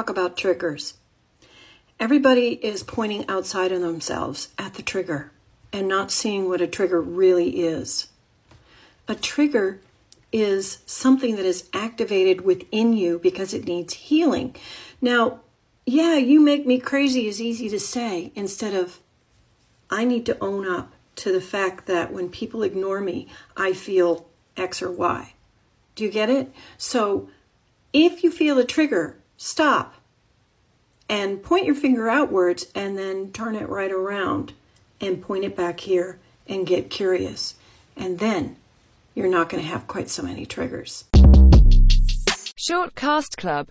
talk about triggers. Everybody is pointing outside of themselves at the trigger and not seeing what a trigger really is. A trigger is something that is activated within you because it needs healing. Now, yeah, you make me crazy is easy to say instead of I need to own up to the fact that when people ignore me, I feel X or Y. Do you get it? So if you feel a trigger, stop and point your finger outwards and then turn it right around and point it back here and get curious. And then you're not going to have quite so many triggers. Short Cast Club